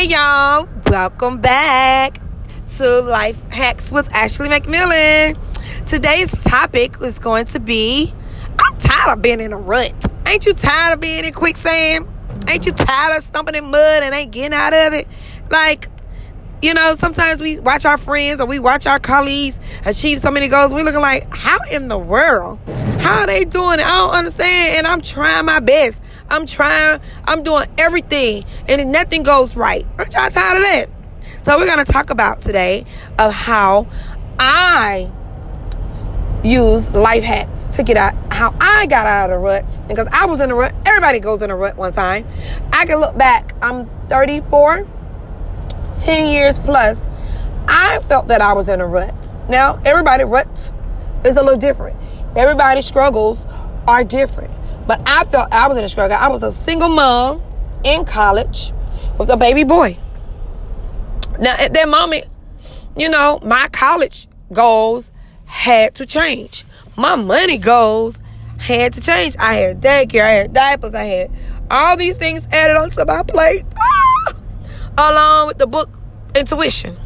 Hey y'all, welcome back to Life Hacks with Ashley McMillan. Today's topic is going to be I'm tired of being in a rut. Ain't you tired of being in quicksand? Ain't you tired of stumping in mud and ain't getting out of it? Like, you know, sometimes we watch our friends or we watch our colleagues achieve so many goals. We're looking like, how in the world? How are they doing it? I don't understand. And I'm trying my best. I'm trying, I'm doing everything, and nothing goes right. Aren't y'all tired of that? So we're gonna talk about today of how I use life hacks to get out how I got out of the ruts. Because I was in a rut. Everybody goes in a rut one time. I can look back. I'm 34, 10 years plus. I felt that I was in a rut. Now, everybody rut is a little different. Everybody's struggles are different. But I felt I was in a struggle. I was a single mom in college with a baby boy. Now, at that moment, you know, my college goals had to change. My money goals had to change. I had daycare, I had diapers, I had all these things added onto my plate, ah, along with the book intuition.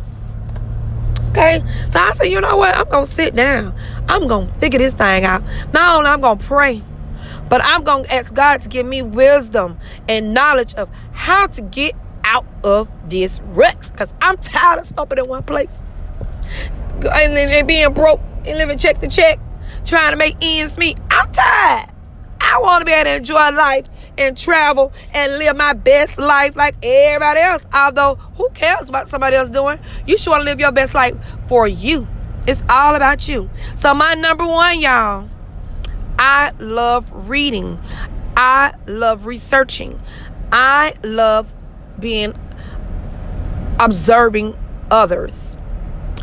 Okay, so I said, you know what? I'm gonna sit down. I'm gonna figure this thing out. Not only I'm gonna pray, but I'm going to ask God to give me wisdom and knowledge of how to get out of this rut because I'm tired of stopping in one place and, and being broke and living check to check, trying to make ends meet. I'm tired. I want to be able to enjoy life and travel and live my best life like everybody else. Although, who cares what somebody else doing? You should want to live your best life for you. It's all about you. So, my number one, y'all, I love reading. I love researching. I love being observing others.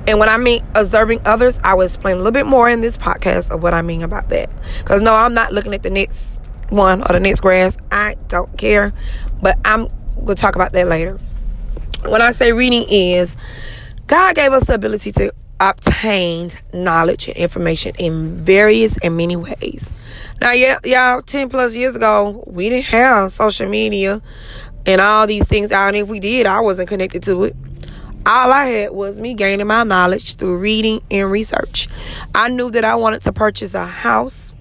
And when I mean observing others, I will explain a little bit more in this podcast of what I mean about that. Because no, I'm not looking at the next one or the next grass. I don't care. But I'm going to talk about that later. When I say reading is, God gave us the ability to obtained knowledge and information in various and many ways. Now, y'all, 10 plus years ago, we didn't have social media and all these things out. And if we did, I wasn't connected to it. All I had was me gaining my knowledge through reading and research. I knew that I wanted to purchase a house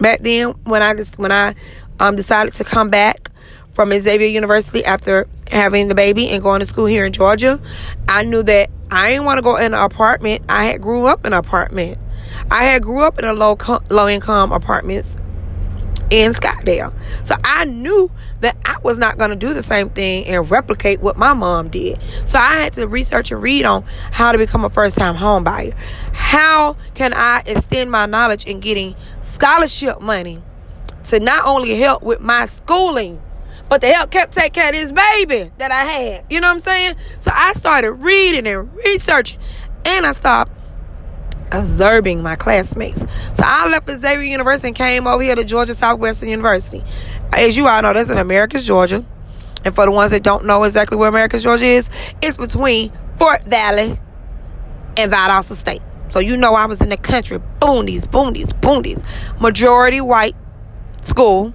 back then when I just when I um, decided to come back from Xavier University after having the baby and going to school here in Georgia. I knew that I didn't want to go in an apartment. I had grew up in an apartment. I had grew up in a low low income apartments in Scottsdale. So I knew that I was not going to do the same thing and replicate what my mom did. So I had to research and read on how to become a first time home buyer. How can I extend my knowledge in getting scholarship money to not only help with my schooling but the help kept take care of this baby that I had. You know what I'm saying? So I started reading and researching, and I stopped observing my classmates. So I left Xavier University and came over here to Georgia Southwestern University. As you all know, that's in Americus, Georgia. And for the ones that don't know exactly where Americus, Georgia is, it's between Fort Valley and Valdosta State. So you know I was in the country, boondies, boondies, boondies. Majority white school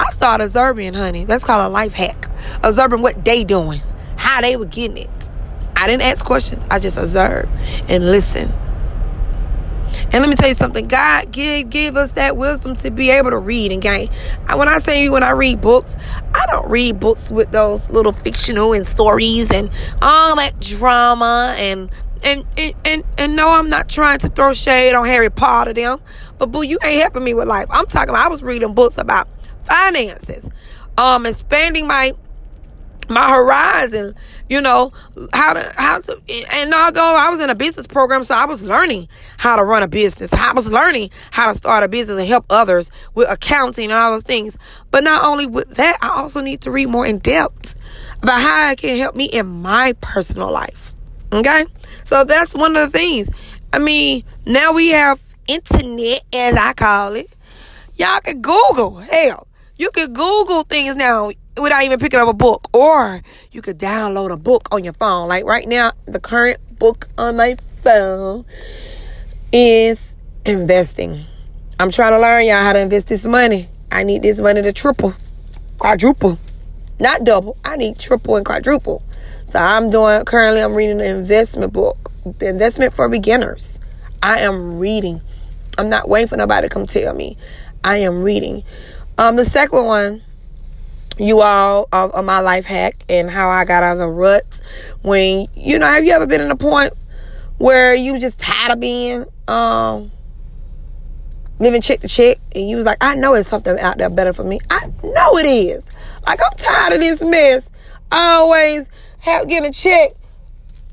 I started observing, honey. That's called a life hack. Observing what they doing, how they were getting it. I didn't ask questions. I just observed and listen. And let me tell you something. God give give us that wisdom to be able to read and gain. When I say when I read books, I don't read books with those little fictional and stories and all that drama and and and and, and no, I'm not trying to throw shade on Harry Potter them. But boo, you ain't helping me with life. I'm talking about I was reading books about finances, um, expanding my my horizon you know how to how to and although i was in a business program so i was learning how to run a business. I was learning how to start a business and help others with accounting and all those things. But not only with that i also need to read more in depth about how it can help me in my personal life. Okay? So that's one of the things. I mean now we have internet as i call it. Y'all can google hell you can Google things now without even picking up a book, or you could download a book on your phone. Like right now, the current book on my phone is investing. I'm trying to learn y'all how to invest this money. I need this money to triple, quadruple. Not double. I need triple and quadruple. So I'm doing currently I'm reading an investment book. The investment for beginners. I am reading. I'm not waiting for nobody to come tell me. I am reading. Um, the second one, you all of, my life hack and how I got out of the rut. When you know, have you ever been in a point where you just tired of being um living check to check and you was like, I know it's something out there better for me. I know it is. Like I'm tired of this mess. Always have getting a check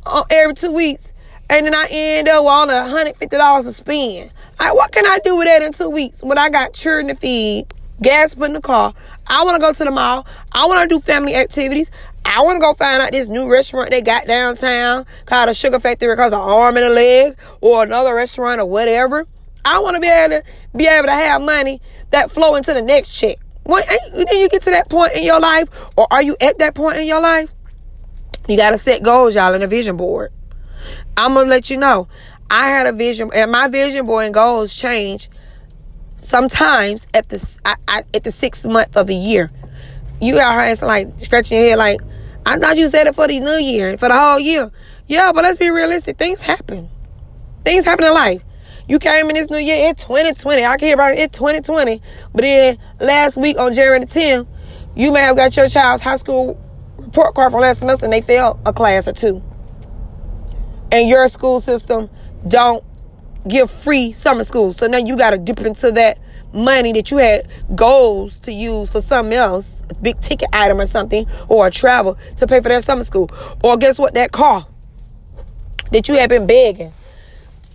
uh, every two weeks. And then I end up on a hundred fifty dollars to spend. Like, what can I do with that in two weeks when I got children to feed, gas put in the car? I want to go to the mall. I want to do family activities. I want to go find out this new restaurant they got downtown called a Sugar Factory because an arm and a leg, or another restaurant or whatever. I want to be able to be able to have money that flow into the next check. When then you get to that point in your life, or are you at that point in your life? You got to set goals, y'all, in a vision board. I'm gonna let you know. I had a vision, and my vision board and goals change sometimes at the I, I, at the sixth month of the year. You got her like scratching your head, like I thought you said it for the new year, for the whole year. Yeah, but let's be realistic. Things happen. Things happen in life. You came in this new year in 2020. I can hear about it 2020. But then last week on January the 10th, you may have got your child's high school report card from last semester and they failed a class or two. And your school system don't give free summer school. So now you got to dip into that money that you had goals to use for something else, a big ticket item or something, or a travel to pay for that summer school. Or guess what? That car that you have been begging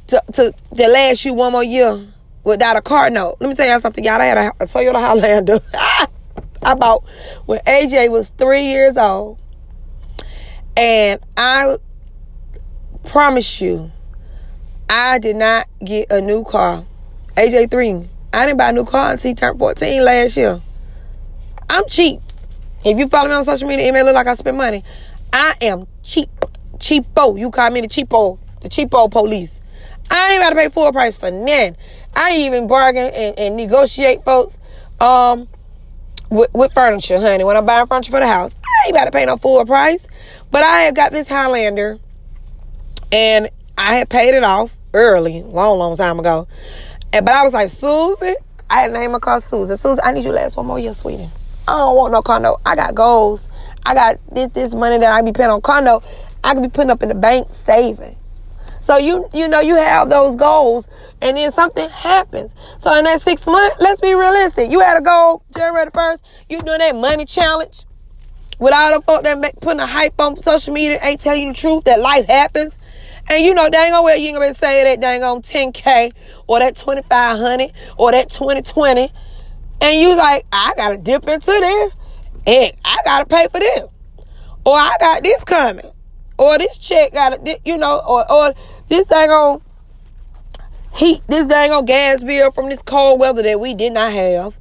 to, to, to last you one more year without a car note. Let me tell y'all something, y'all. I had a, a Toyota Highlander. I bought when AJ was three years old. And I promise you, I did not get a new car. AJ 3. I didn't buy a new car until he turned 14 last year. I'm cheap. If you follow me on social media, it may look like I spend money. I am cheap. Cheapo. You call me the cheapo. The cheapo police. I ain't about to pay full price for none. I even bargain and, and negotiate, folks, um, with, with, furniture, honey. When I'm buying furniture for the house, I ain't about to pay no full price. But I have got this Highlander, and I had paid it off early, long, long time ago. And but I was like, Susie, I had named my car Susie. I need you last one more year, sweetie. I don't want no condo. I got goals. I got this, this money that I be paying on condo. I could be putting up in the bank saving. So you you know you have those goals, and then something happens. So in that six months, let's be realistic. You had a goal January first. You doing that money challenge with all the folk that make, putting a hype on social media ain't telling you the truth that life happens. And you know, dang on well, you ain't gonna say that dang on 10K or that 2500 or that 2020. And you like, I gotta dip into this and I gotta pay for this. Or I got this coming. Or this check gotta, you know, or, or this dang on heat, this dang on gas bill from this cold weather that we did not have.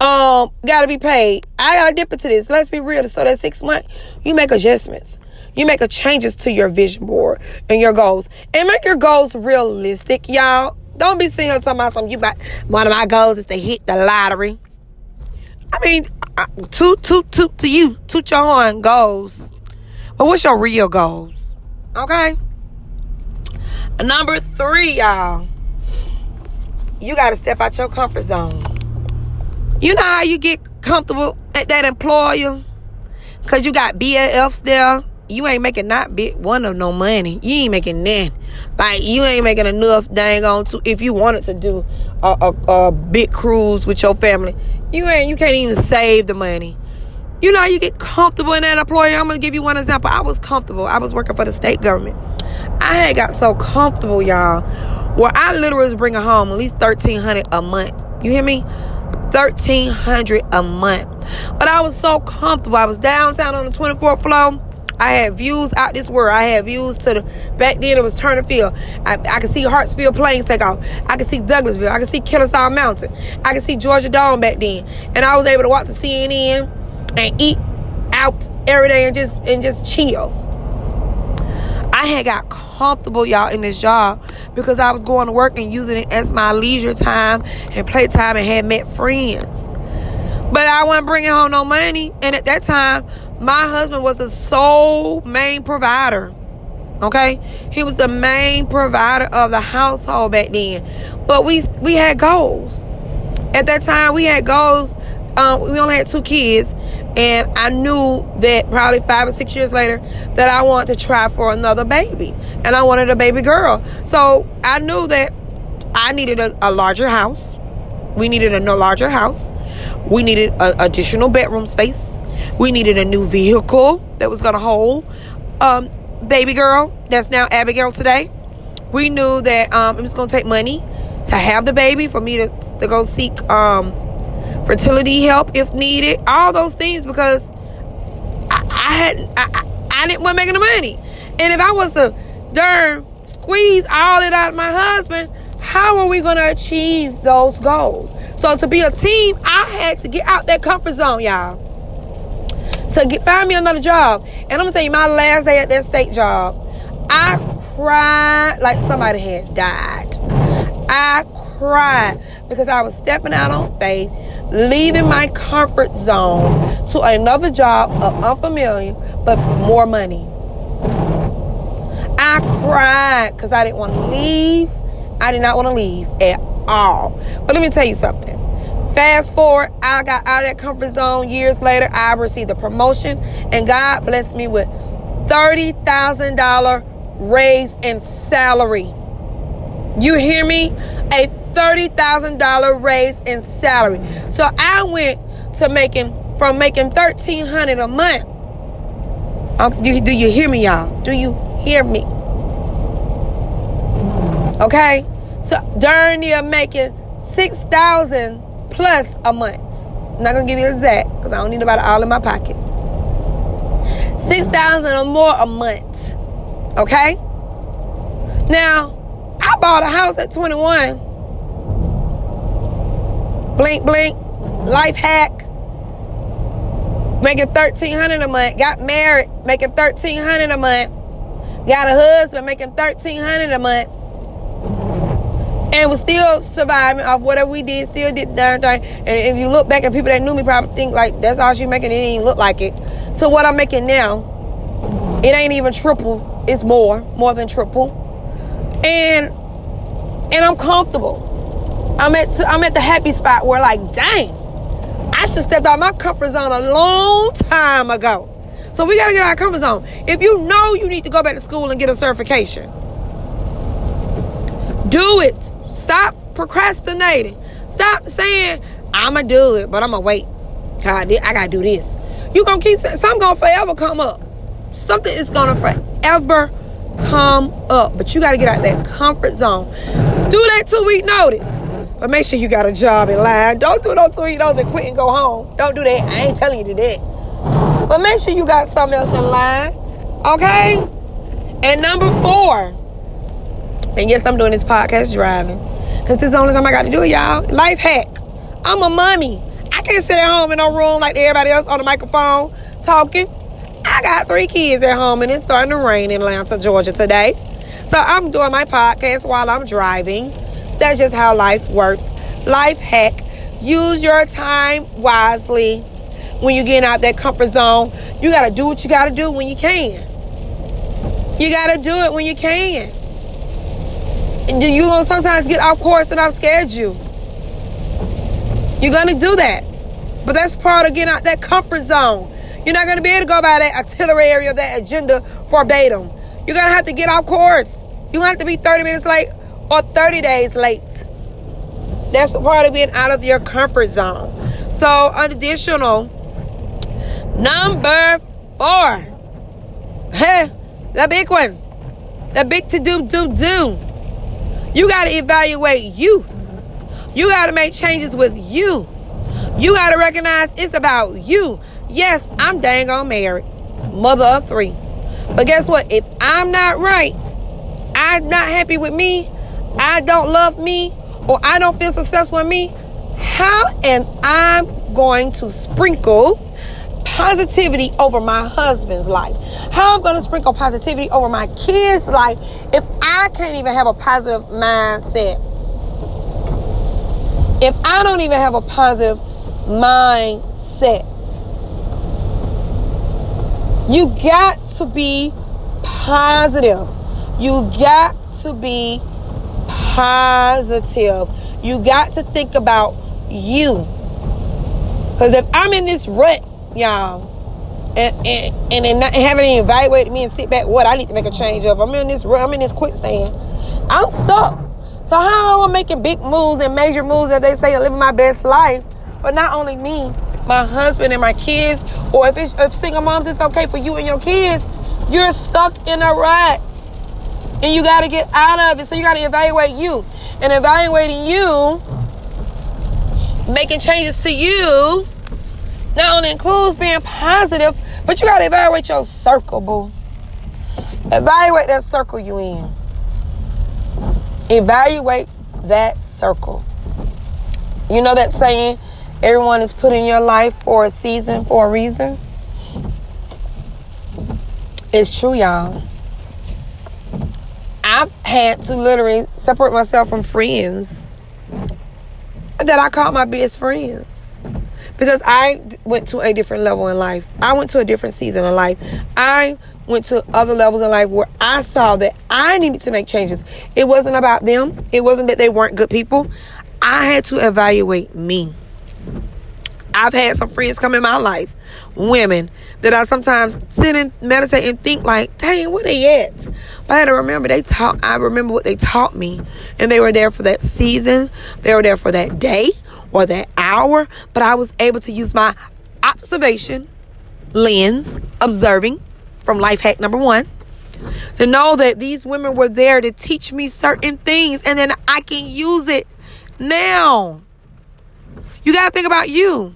Um, gotta be paid. I gotta dip into this. Let's be real. So that six months, you make adjustments. You make a changes to your vision board and your goals. And make your goals realistic, y'all. Don't be sitting here talking about something you about one of my goals is to hit the lottery. I mean, toot toot toot to you, toot your horn goals. But what's your real goals? Okay? Number three, y'all. You gotta step out your comfort zone. You know how you get comfortable at that employer? Cause you got BAFs there you ain't making not big one of no money. You ain't making that. Like you ain't making enough dang on to if you wanted to do a, a, a big cruise with your family. You ain't you can't even save the money. You know you get comfortable in that employer. I'm gonna give you one example. I was comfortable. I was working for the state government. I had got so comfortable, y'all, where I literally was bringing home at least thirteen hundred a month. You hear me? Thirteen hundred a month. But I was so comfortable. I was downtown on the 24th floor I had views out this world. I had views to the back then it was Turner Field. I, I could see Hartsfield planes take off. I could see Douglasville. I could see Kennesaw Mountain. I could see Georgia Dome back then. And I was able to walk to CNN and eat out every day and just and just chill. I had got comfortable, y'all, in this job because I was going to work and using it as my leisure time and playtime and had met friends. But I wasn't bringing home no money. And at that time, my husband was the sole main provider. Okay? He was the main provider of the household back then. But we we had goals. At that time, we had goals. Um, we only had two kids. And I knew that probably five or six years later that I wanted to try for another baby. And I wanted a baby girl. So I knew that I needed a, a larger house. We needed a larger house. We needed a, additional bedroom space. We needed a new vehicle that was going to hold um, baby girl. That's now Abigail today. We knew that um, it was going to take money to have the baby for me to, to go seek um, fertility help if needed, all those things because I, I hadn't, I, I, I didn't want making the money. And if I was to darn squeeze all it out of my husband, how are we going to achieve those goals? So to be a team, I had to get out that comfort zone, y'all. To get find me another job. And I'm gonna tell you, my last day at that state job, I cried like somebody had died. I cried because I was stepping out on faith leaving my comfort zone to another job of unfamiliar but more money. I cried because I didn't want to leave. I did not want to leave at all. But let me tell you something. Fast forward, I got out of that comfort zone years later. I received a promotion, and God blessed me with $30,000 raise in salary. You hear me? A $30,000 raise in salary. So I went to making from making 1300 a month. Um, do, do you hear me, y'all? Do you hear me? Okay? So during the making 6000 plus a month. I'm not gonna give you exact because I don't need about all in my pocket. Six thousand or more a month. Okay? Now, I bought a house at 21 blink blink life hack making 1300 a month got married making 1300 a month got a husband making 1300 a month and was still surviving off whatever we did still did the darn thing and if you look back at people that knew me probably think like that's all she making it didn't look like it so what i'm making now it ain't even triple it's more more than triple and and i'm comfortable I'm at I'm at the happy spot where like, dang, I should stepped out my comfort zone a long time ago. So we gotta get out of comfort zone. If you know you need to go back to school and get a certification, do it. Stop procrastinating. Stop saying I'ma do it, but I'ma wait. God, I gotta do this. You gonna keep saying something gonna forever come up. Something is gonna forever come up, but you gotta get out that comfort zone. Do that two week notice. But make sure you got a job in line. Don't do no tweet those and quit and go home. Don't do that. I ain't telling you to do that. But make sure you got something else in line. Okay? And number four. And yes, I'm doing this podcast driving. Because this is the only time I got to do it, y'all. Life hack. I'm a mommy. I can't sit at home in no room like everybody else on the microphone talking. I got three kids at home and it's starting to rain in Atlanta, Georgia today. So I'm doing my podcast while I'm driving. That's just how life works. Life hack. Use your time wisely when you're getting out that comfort zone. You got to do what you got to do when you can. You got to do it when you can. You're to sometimes get off course and off schedule. You're going to do that. But that's part of getting out that comfort zone. You're not to be able to go by that itinerary or that agenda verbatim. You're to have to get off course. You have to be 30 minutes late or 30 days late. That's part of being out of your comfort zone. So, additional number four. Hey, the big one. The big to do, do, do. You got to evaluate you. You got to make changes with you. You got to recognize it's about you. Yes, I'm dang on married, mother of three. But guess what? If I'm not right, I'm not happy with me, I don't love me or I don't feel successful in me, how am I going to sprinkle positivity over my husband's life? How I'm to sprinkle positivity over my kids' life if I can't even have a positive mindset? If I don't even have a positive mindset. You got to be positive. You got to be positive. You got to think about you. Because if I'm in this rut, y'all, and and and, and not, even evaluated me and sit back, what I need to make a change of. I'm in this. I'm in this quicksand. I'm stuck. So how am I making big moves and major moves, as they say, I'm living my best life? But not only me, my husband and my kids, or if it's if single moms, it's okay for you and your kids. You're stuck in a rut, and you got to get out of it. So you got to evaluate you, and evaluating you, making changes to you, not only includes being positive, but you got to evaluate your circle, boo. Evaluate that circle you in. Evaluate that circle. You know that saying, everyone is put in your life for a season, for a reason? It's true, y'all. I've had to literally separate myself from friends that I call my best friends because I went to a different level in life. I went to a different season of life. I went to other levels in life where I saw that I needed to make changes. It wasn't about them, it wasn't that they weren't good people. I had to evaluate me. I've had some friends come in my life, women, that I sometimes sit and meditate and think like, dang, where they at? But I had to remember they taught I remember what they taught me. And they were there for that season. They were there for that day or that hour. But I was able to use my observation lens, observing, from life hack number one to know that these women were there to teach me certain things and then I can use it now. You got to think about you.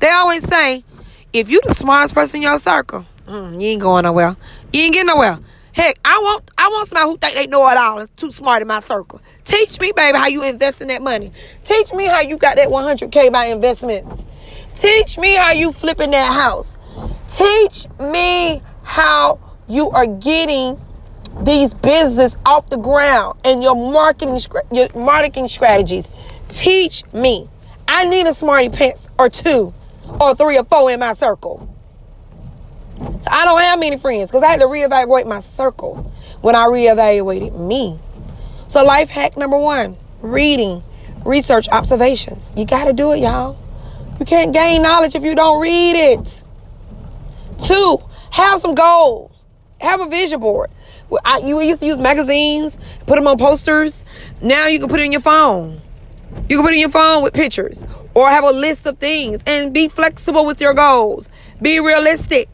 They always say, if you're the smartest person in your circle, mm, you ain't going nowhere. You ain't getting nowhere. Heck, I want I want somebody who think they know it all. too smart in my circle. Teach me, baby, how you invest in that money. Teach me how you got that 100k by investments. Teach me how you flipping that house. Teach me how you are getting these business off the ground and your marketing your marketing strategies. Teach me. I need a smarty pants or two or three or four in my circle. So I don't have many friends because I had to reevaluate my circle when I reevaluated me. So life hack number one, reading, research, observations. You got to do it, y'all. You can't gain knowledge if you don't read it. Two, have some goals. Have a vision board. I, you used to use magazines, put them on posters. Now you can put it in your phone. You can put it in your phone with pictures or have a list of things and be flexible with your goals. Be realistic.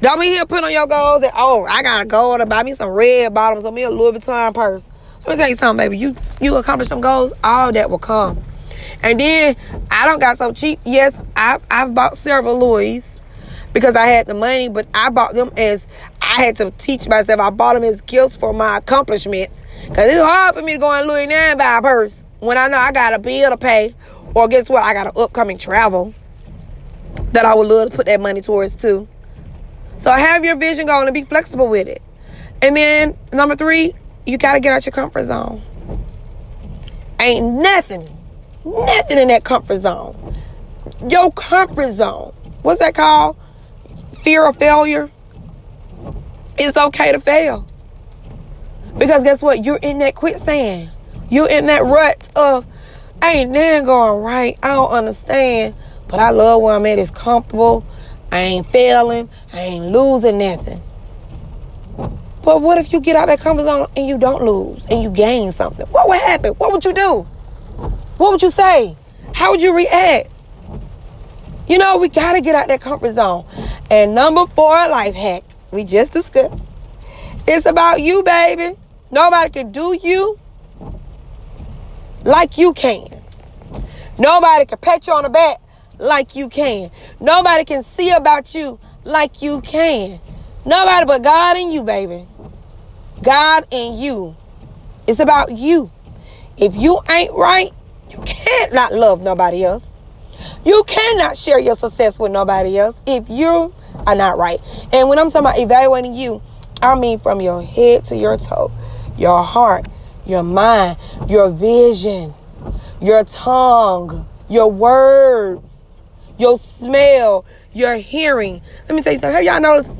Don't be here putting on your goals and oh, I gotta go to buy me some red bottoms or me a Louis Vuitton purse. Let me tell you something, baby. You you accomplish some goals, all that will come. And then I don't got so cheap. Yes, I I've bought several Louis because I had the money, but I bought them as I had to teach myself. I bought them as gifts for my accomplishments. Cause it's hard for me to go in Louis now and buy a purse when I know I got a bill to pay, or guess what? I got an upcoming travel that I would love to put that money towards too. So have your vision going and be flexible with it. And then number three, you gotta get out your comfort zone. Ain't nothing, nothing in that comfort zone. Your comfort zone. What's that called? fear of failure, it's okay to fail. Because guess what? You're in that quicksand. You're in that rut of, ain't nothing going right. I don't understand. But I love where I'm at. It's comfortable. I ain't failing. I ain't losing nothing. But what if you get out that comfort zone and you don't lose and you gain something? What would happen? What would you do? What would you say? How would you react? You know, we got to get out that comfort zone. And number four, life hack, we just discussed. It's about you, baby. Nobody can do you like you can. Nobody can pat you on the back like you can. Nobody can see about you like you can. Nobody but God and you, baby. God and you. It's about you. If you ain't right, you can't not love nobody else. You cannot share your success with nobody else if you are not right. And when I'm talking about evaluating you, I mean from your head to your toe, your heart, your mind, your vision, your tongue, your words, your smell, your hearing. Let me tell you something. Have y'all noticed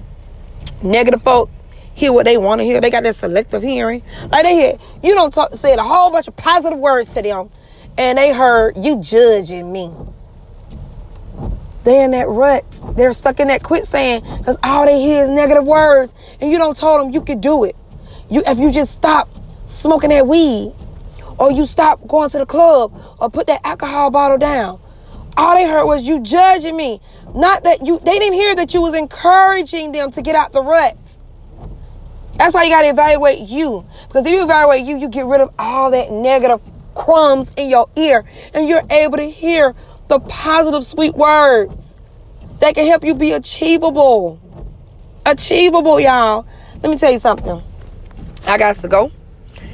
negative folks hear what they want to hear? They got that selective hearing. Like they hear, you don't talk, say a whole bunch of positive words to them, and they heard you judging me. They in that rut. They're stuck in that quicksand because all they hear is negative words, and you don't tell them you could do it. You if you just stop smoking that weed, or you stop going to the club, or put that alcohol bottle down. All they heard was you judging me. Not that you they didn't hear that you was encouraging them to get out the rut. That's why you gotta evaluate you. Because if you evaluate you, you get rid of all that negative crumbs in your ear and you're able to hear the positive, sweet words that can help you be achievable. Achievable, y'all. Let me tell you something. I got to go.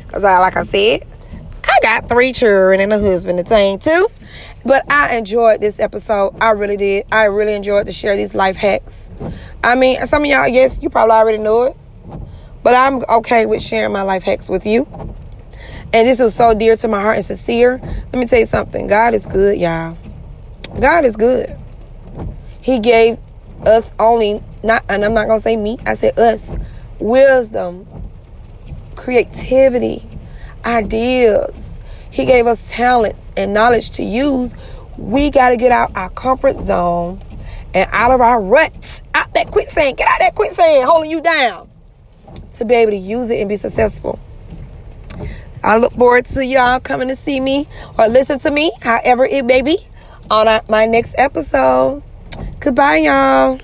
Because, I, like I said, I got three children and a husband to tame too. But I enjoyed this episode. I really did. I really enjoyed to share these life hacks. I mean, some of y'all, yes, you probably already know it. But I'm okay with sharing my life hacks with you. And this was so dear to my heart and sincere. Let me tell you something. God is good, y'all. God is good. He gave us only not and I'm not gonna say me, I said us, wisdom, creativity, ideas. He gave us talents and knowledge to use. We gotta get out our comfort zone and out of our ruts, out that quicksand, get out that quicksand holding you down to be able to use it and be successful. I look forward to y'all coming to see me or listen to me, however it may be on my next episode. Goodbye, y'all.